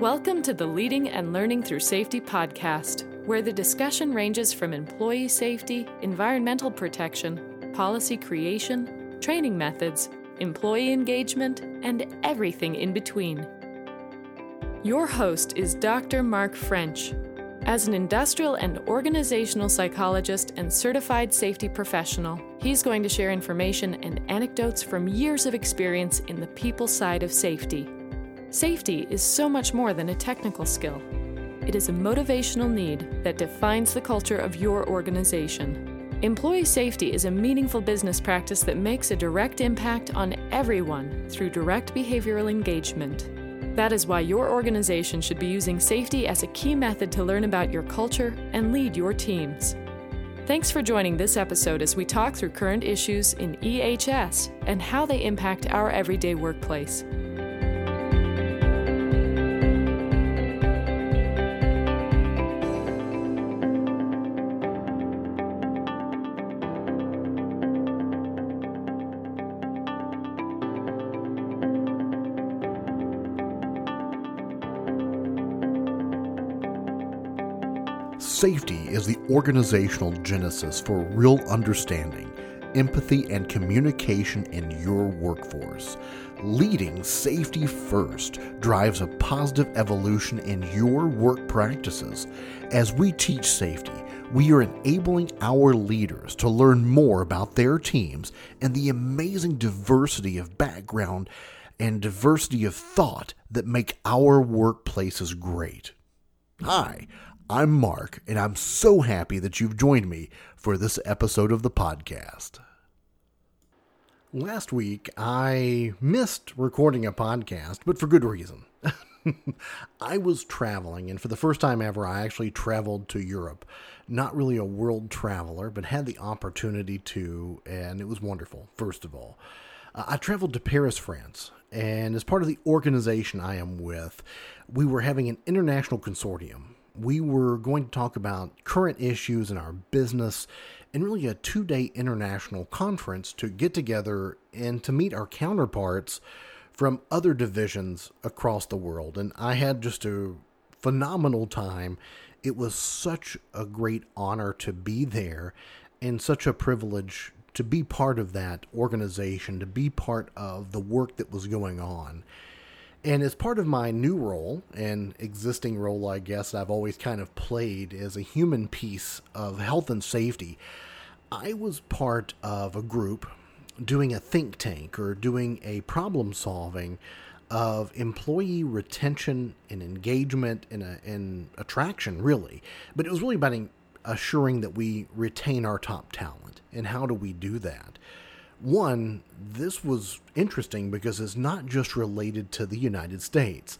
Welcome to the Leading and Learning Through Safety podcast, where the discussion ranges from employee safety, environmental protection, policy creation, training methods, employee engagement, and everything in between. Your host is Dr. Mark French. As an industrial and organizational psychologist and certified safety professional, he's going to share information and anecdotes from years of experience in the people side of safety. Safety is so much more than a technical skill. It is a motivational need that defines the culture of your organization. Employee safety is a meaningful business practice that makes a direct impact on everyone through direct behavioral engagement. That is why your organization should be using safety as a key method to learn about your culture and lead your teams. Thanks for joining this episode as we talk through current issues in EHS and how they impact our everyday workplace. Safety is the organizational genesis for real understanding, empathy, and communication in your workforce. Leading safety first drives a positive evolution in your work practices. As we teach safety, we are enabling our leaders to learn more about their teams and the amazing diversity of background and diversity of thought that make our workplaces great. Hi, I'm Mark, and I'm so happy that you've joined me for this episode of the podcast. Last week, I missed recording a podcast, but for good reason. I was traveling, and for the first time ever, I actually traveled to Europe. Not really a world traveler, but had the opportunity to, and it was wonderful, first of all. Uh, I traveled to Paris, France, and as part of the organization I am with, we were having an international consortium we were going to talk about current issues in our business and really a two day international conference to get together and to meet our counterparts from other divisions across the world. And I had just a phenomenal time. It was such a great honor to be there and such a privilege to be part of that organization, to be part of the work that was going on. And as part of my new role and existing role, I guess I've always kind of played as a human piece of health and safety, I was part of a group doing a think tank or doing a problem solving of employee retention and engagement and, a, and attraction, really. But it was really about assuring that we retain our top talent. And how do we do that? One, this was interesting because it's not just related to the United States.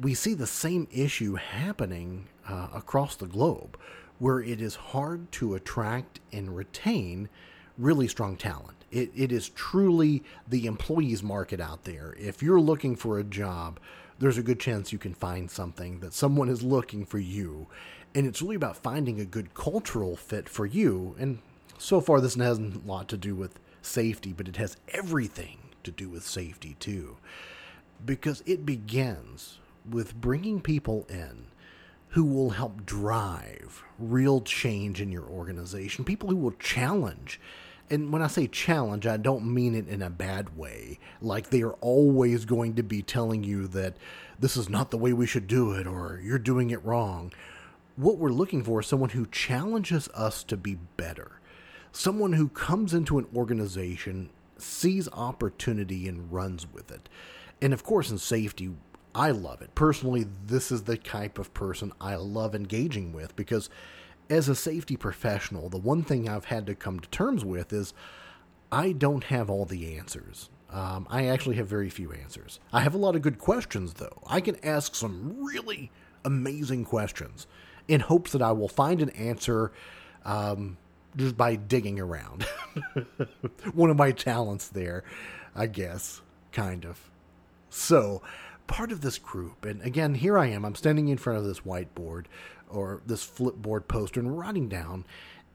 We see the same issue happening uh, across the globe where it is hard to attract and retain really strong talent. It, it is truly the employees market out there. If you're looking for a job, there's a good chance you can find something that someone is looking for you. And it's really about finding a good cultural fit for you. And so far, this has a lot to do with safety, but it has everything to do with safety too. Because it begins with bringing people in who will help drive real change in your organization, people who will challenge. And when I say challenge, I don't mean it in a bad way. Like they are always going to be telling you that this is not the way we should do it or you're doing it wrong. What we're looking for is someone who challenges us to be better someone who comes into an organization, sees opportunity, and runs with it. And of course, in safety, I love it. Personally, this is the type of person I love engaging with because as a safety professional, the one thing I've had to come to terms with is I don't have all the answers. Um, I actually have very few answers. I have a lot of good questions, though. I can ask some really amazing questions in hopes that I will find an answer um, just by digging around. One of my talents there, I guess, kind of. So, part of this group, and again, here I am, I'm standing in front of this whiteboard or this flipboard poster and writing down,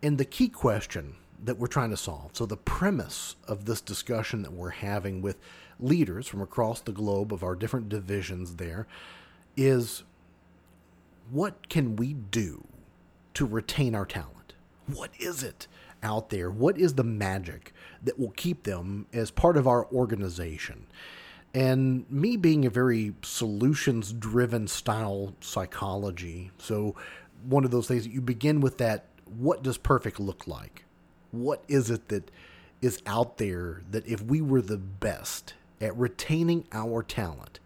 and the key question that we're trying to solve. So, the premise of this discussion that we're having with leaders from across the globe of our different divisions there is what can we do to retain our talent? What is it out there? What is the magic that will keep them as part of our organization? And me being a very solutions driven style psychology, so one of those things that you begin with that what does perfect look like? What is it that is out there that if we were the best at retaining our talent,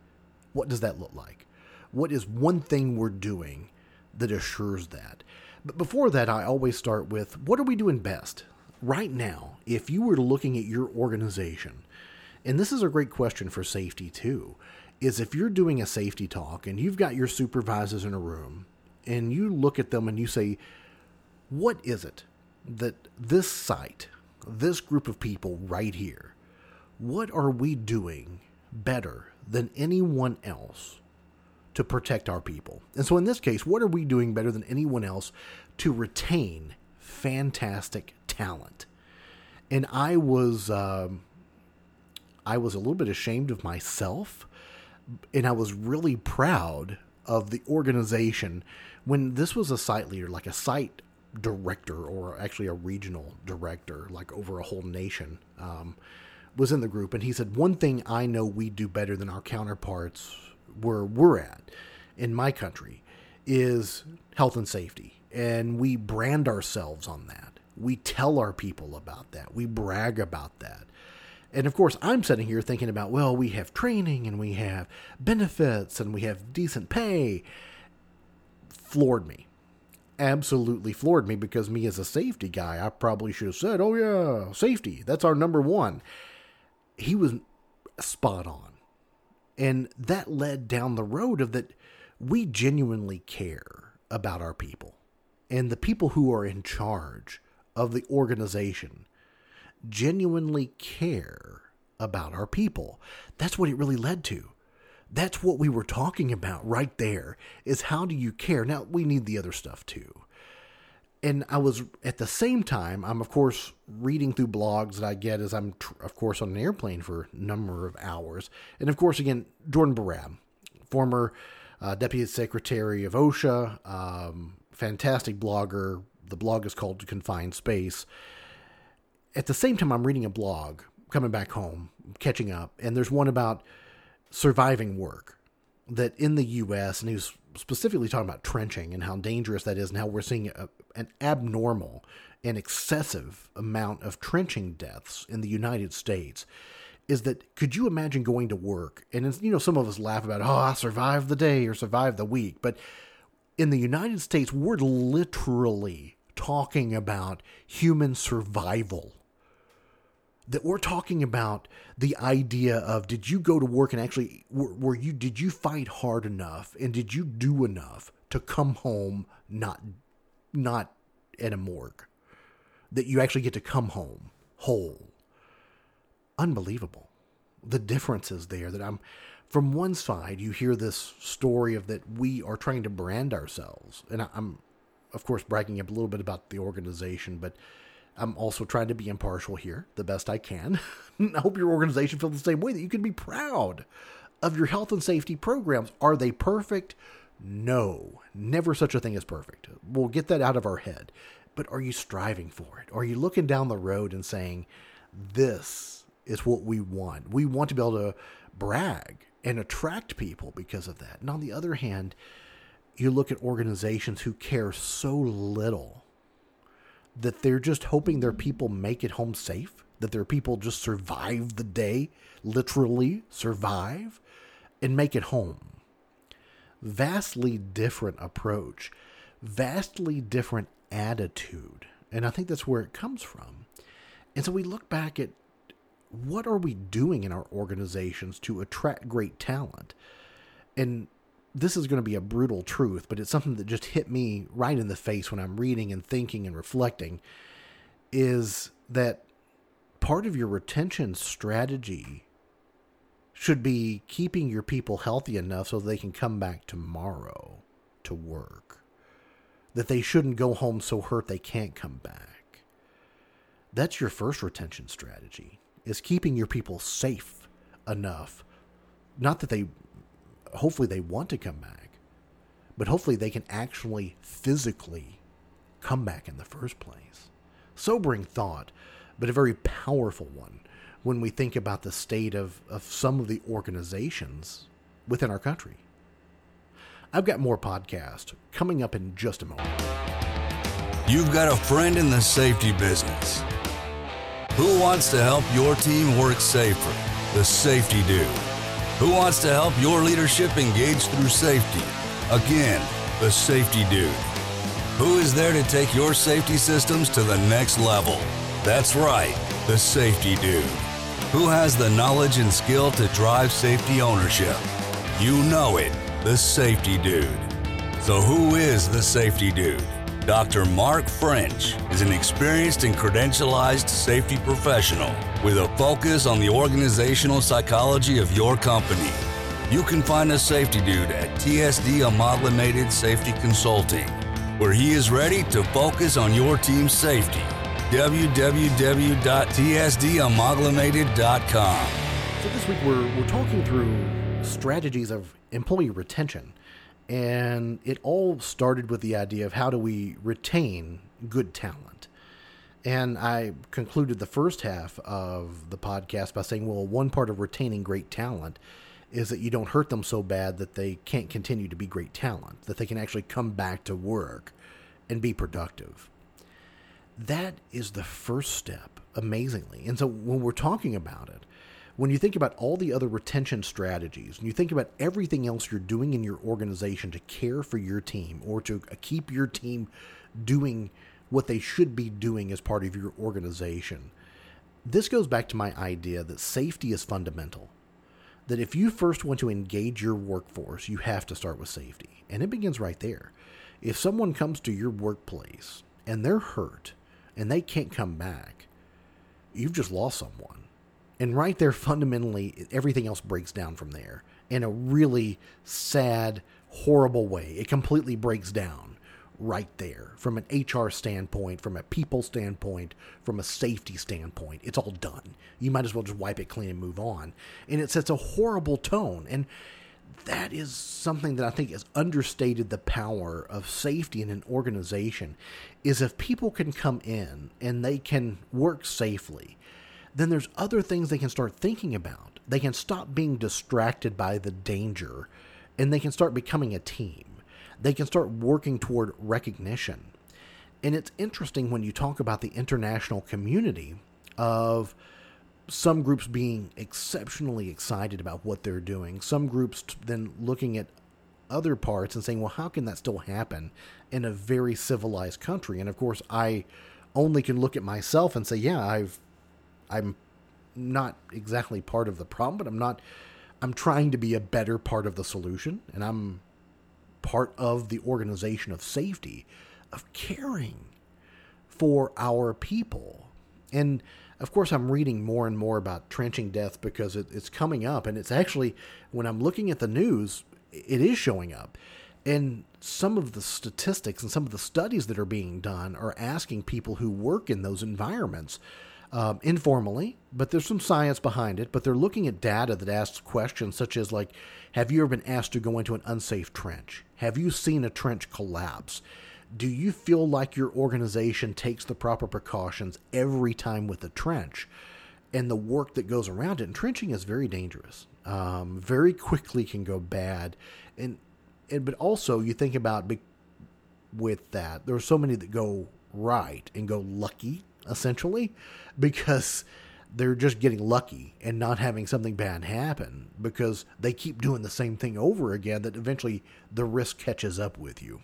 what does that look like? What is one thing we're doing that assures that? But before that, I always start with what are we doing best? Right now, if you were looking at your organization, and this is a great question for safety too, is if you're doing a safety talk and you've got your supervisors in a room and you look at them and you say, what is it that this site, this group of people right here, what are we doing better than anyone else to protect our people? And so in this case, what are we doing better than anyone else to retain fantastic talent? And I was, um, I was a little bit ashamed of myself, and I was really proud of the organization when this was a site leader, like a site director or actually a regional director, like over a whole nation, um, was in the group. And he said, One thing I know we do better than our counterparts where we're at in my country is health and safety. And we brand ourselves on that. We tell our people about that. We brag about that. And of course, I'm sitting here thinking about, well, we have training and we have benefits and we have decent pay. Floored me absolutely floored me because me as a safety guy, I probably should have said, "Oh yeah, safety. That's our number 1." He was spot on. And that led down the road of that we genuinely care about our people. And the people who are in charge of the organization genuinely care about our people. That's what it really led to. That's what we were talking about right there is how do you care? Now, we need the other stuff too. And I was at the same time, I'm of course reading through blogs that I get as I'm, of course, on an airplane for a number of hours. And of course, again, Jordan Barab, former uh, Deputy Secretary of OSHA, um, fantastic blogger. The blog is called Confined Space. At the same time, I'm reading a blog coming back home, catching up, and there's one about surviving work that in the U.S. and he was specifically talking about trenching and how dangerous that is, and how we're seeing a, an abnormal and excessive amount of trenching deaths in the United States. Is that could you imagine going to work and you know some of us laugh about oh I survived the day or survived the week, but in the United States we're literally talking about human survival that we're talking about the idea of did you go to work and actually were, were, you did you fight hard enough and did you do enough to come home not not at a morgue? That you actually get to come home whole? Unbelievable. The differences there that i'm from one side you hear this story of that we are trying to brand ourselves. And i'm of course bragging up a little bit about the organization but I'm also trying to be impartial here the best I can. I hope your organization feels the same way that you can be proud of your health and safety programs. Are they perfect? No, never such a thing as perfect. We'll get that out of our head. But are you striving for it? Are you looking down the road and saying, this is what we want? We want to be able to brag and attract people because of that. And on the other hand, you look at organizations who care so little that they're just hoping their people make it home safe, that their people just survive the day, literally survive, and make it home. Vastly different approach, vastly different attitude. And I think that's where it comes from. And so we look back at what are we doing in our organizations to attract great talent? And this is going to be a brutal truth, but it's something that just hit me right in the face when I'm reading and thinking and reflecting is that part of your retention strategy should be keeping your people healthy enough so they can come back tomorrow to work. That they shouldn't go home so hurt they can't come back. That's your first retention strategy is keeping your people safe enough not that they hopefully they want to come back, but hopefully they can actually physically come back in the first place. Sobering thought, but a very powerful one when we think about the state of, of some of the organizations within our country. I've got more podcast coming up in just a moment. You've got a friend in the safety business. Who wants to help your team work safer? The Safety Dude. Who wants to help your leadership engage through safety? Again, the Safety Dude. Who is there to take your safety systems to the next level? That's right, the Safety Dude. Who has the knowledge and skill to drive safety ownership? You know it, the Safety Dude. So, who is the Safety Dude? Dr. Mark French is an experienced and credentialized safety professional with a focus on the organizational psychology of your company. You can find a safety dude at TSD Amalgamated Safety Consulting, where he is ready to focus on your team's safety. www.tsdamalgamated.com. So this week we're, we're talking through strategies of employee retention. And it all started with the idea of how do we retain good talent. And I concluded the first half of the podcast by saying, well, one part of retaining great talent is that you don't hurt them so bad that they can't continue to be great talent, that they can actually come back to work and be productive. That is the first step, amazingly. And so when we're talking about it, when you think about all the other retention strategies and you think about everything else you're doing in your organization to care for your team or to uh, keep your team doing what they should be doing as part of your organization, this goes back to my idea that safety is fundamental. That if you first want to engage your workforce, you have to start with safety. And it begins right there. If someone comes to your workplace and they're hurt and they can't come back, you've just lost someone and right there, fundamentally, everything else breaks down from there in a really sad, horrible way. It completely breaks down right there from an HR standpoint, from a people standpoint, from a safety standpoint. It's all done. You might as well just wipe it clean and move on. And it sets a horrible tone. And that is something that I think has understated the power of safety in an organization is if people can come in and they can work safely then there's other things they can start thinking about. They can stop being distracted by the danger and they can start becoming a team. They can start working toward recognition. And it's interesting when you talk about the international community of some groups being exceptionally excited about what they're doing, some groups then looking at other parts and saying, well, how can that still happen in a very civilized country? And of course, I only can look at myself and say, yeah, I've I'm not exactly part of the problem, but I'm not. I'm trying to be a better part of the solution, and I'm part of the organization of safety, of caring for our people. And of course, I'm reading more and more about trenching death because it, it's coming up, and it's actually when I'm looking at the news, it is showing up. And some of the statistics and some of the studies that are being done are asking people who work in those environments um, informally, but there's some science behind it. But they're looking at data that asks questions such as like, have you ever been asked to go into an unsafe trench? Have you seen a trench collapse? Do you feel like your organization takes the proper precautions every time with a trench? And the work that goes around it. And trenching is very dangerous. Um, very quickly can go bad. And, and but also you think about with that, there are so many that go right and go lucky essentially, because they're just getting lucky and not having something bad happen because they keep doing the same thing over again that eventually the risk catches up with you.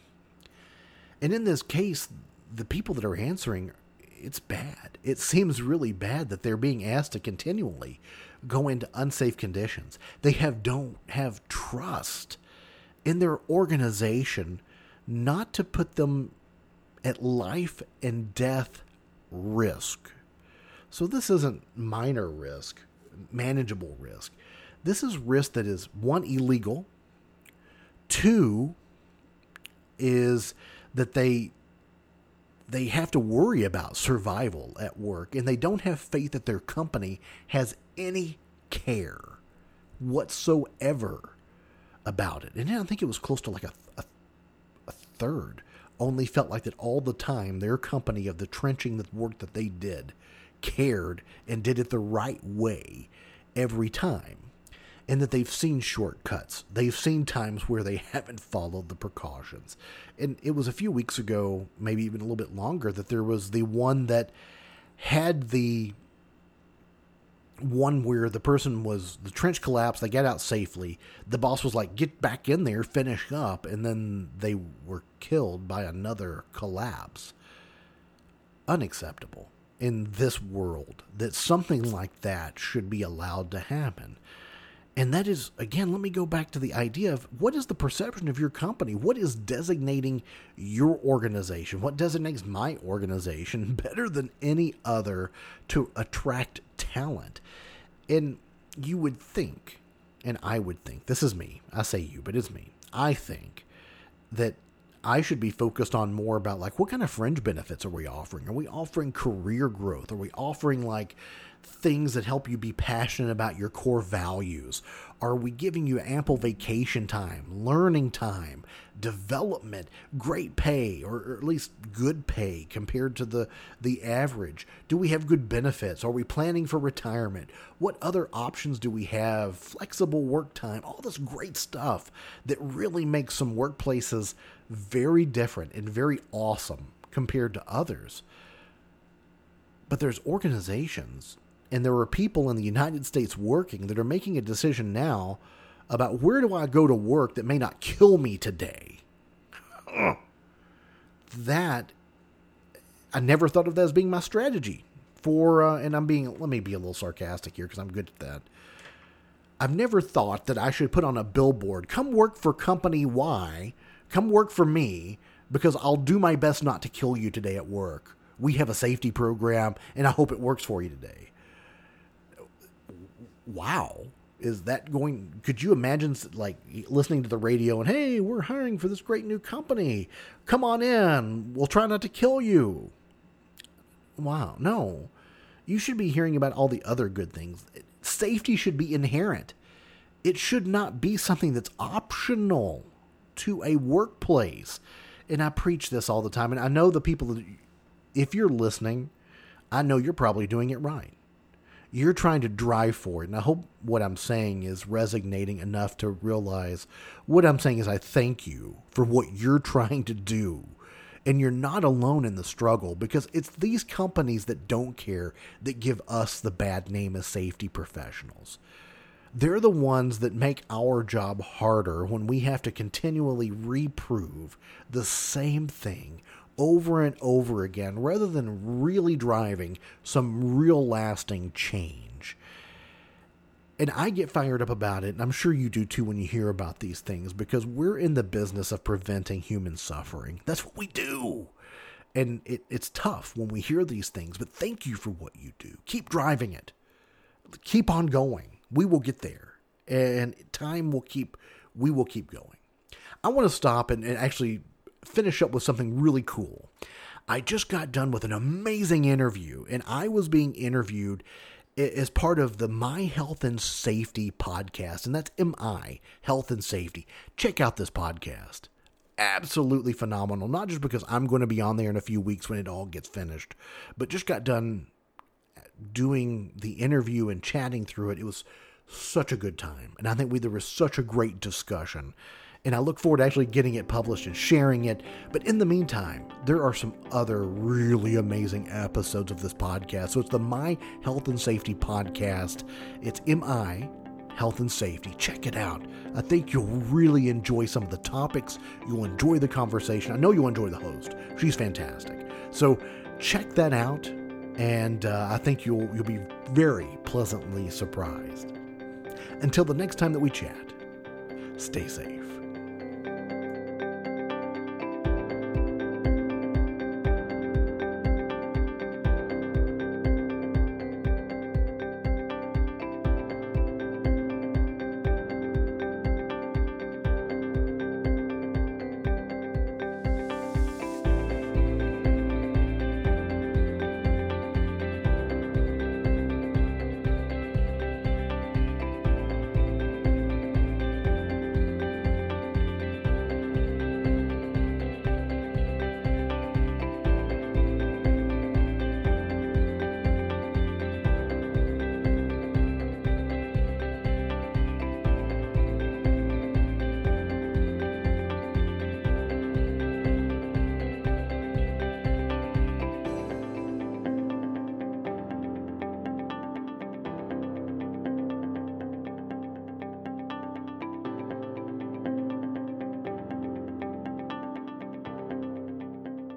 And in this case, the people that are answering, it's bad. It seems really bad that they're being asked to continually go into unsafe conditions. They have don't have trust in their organization not to put them at life and death risk. So this isn't minor risk, manageable risk. This is risk that is one, illegal, two, is that they they have to worry about survival at work and they don't have faith that their company has any care whatsoever about it. And I think it was close to like a, a third only felt like that all the time their company of the trenching the work that they did cared and did it the right way every time and that they've seen shortcuts. They've seen times where they haven't followed the precautions. And it was a few weeks ago, maybe even a little bit longer, that there was the one that had the one where the person was the trench collapsed they got out safely. The boss was like get back in there finish up and then they were killed by another collapse. Unacceptable in this world that something like that should be allowed to happen and that is, again, let me go back to the idea of what is the perception of your company? What is designating your organization? What designates my organization better than any other to attract talent? And you would think, and I would think, this is me, I say you, but it's me. I think that I should be focused on more about like what kind of fringe benefits are we offering? Are we offering career growth? Are we offering like things that help you be passionate about your core values? Are we giving you ample vacation time, learning time, development, great pay, or, at least good pay compared to the, the average? Do we have good benefits? Are we planning for retirement? What other options do we have? Flexible work time, all this great stuff that really makes some workplaces very different and very awesome compared to others. But there's organizations and there are people in the United States working that are making a decision now about where do I go to work that may not kill me today. that I never thought of that as being my strategy for, uh, and I'm being let me be a little sarcastic here because I'm good at that. I've never thought that I should put on a billboard, come work for company Y, come work for me because I'll do my best not to kill you today at work. We have a safety program and I hope it works for you today wow. Is that going could you imagine like listening to the radio and hey we're hiring for this great new company. Come on in. We'll try not to kill you. Wow. No. You should be hearing about all the other good things. Safety should be inherent. It should not be something that's optional to a workplace. And i preach this all the time and i know the people that if you're listening i know you're probably doing it right you're trying to drive for it. And I hope what I'm saying is resonating enough to realize what I'm saying is I thank you for what you're trying to do. And you're not alone in the struggle because it's these companies that don't care that give us the bad name as safety professionals. They're the ones that make our job harder when we have to continually reprove the same thing over and over again rather than really driving some real lasting change. And I get fired up about it, and I'm sure you do too when you hear about these things, because we're in the business of preventing human suffering. That's what we do. And it, it's tough when we hear these things, but thank you for what you do. Keep driving it. Keep on going. We will get there. And time will keep, we will keep going. I want to stop and, and actually finish up with something really cool. I just got done with an amazing interview, and I was being interviewed as part of the My Health and Safety podcast, and that's MI Health and Safety. Check out this podcast. Absolutely phenomenal. Not just because I'm going to be on there in a few weeks when it all gets finished, but just got done doing the interview and chatting through it. It was such a good time, and I think we there was such a great discussion and I look forward to actually getting it published and sharing it. But in the meantime, there are some other really amazing episodes of this podcast. So it's the My Health and Safety podcast. It's MI Health and Safety. Check it out. I think you'll really enjoy some of the topics. You'll enjoy the conversation. I know you'll enjoy the host. She's fantastic. So check that out, and uh, I think you'll you'll be very pleasantly surprised. Until the next time that we chat, stay safe.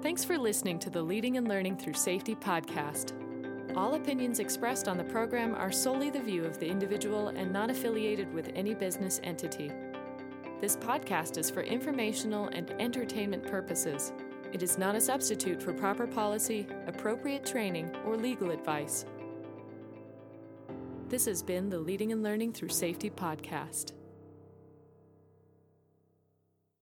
Thanks for listening to the Leading and Learning Through Safety podcast. All opinions expressed on the program are solely the view of the individual and not affiliated with any business entity. This podcast is for informational and entertainment purposes. It is not a substitute for proper policy, appropriate training, or legal advice. This has been the Leading and Learning Through Safety podcast.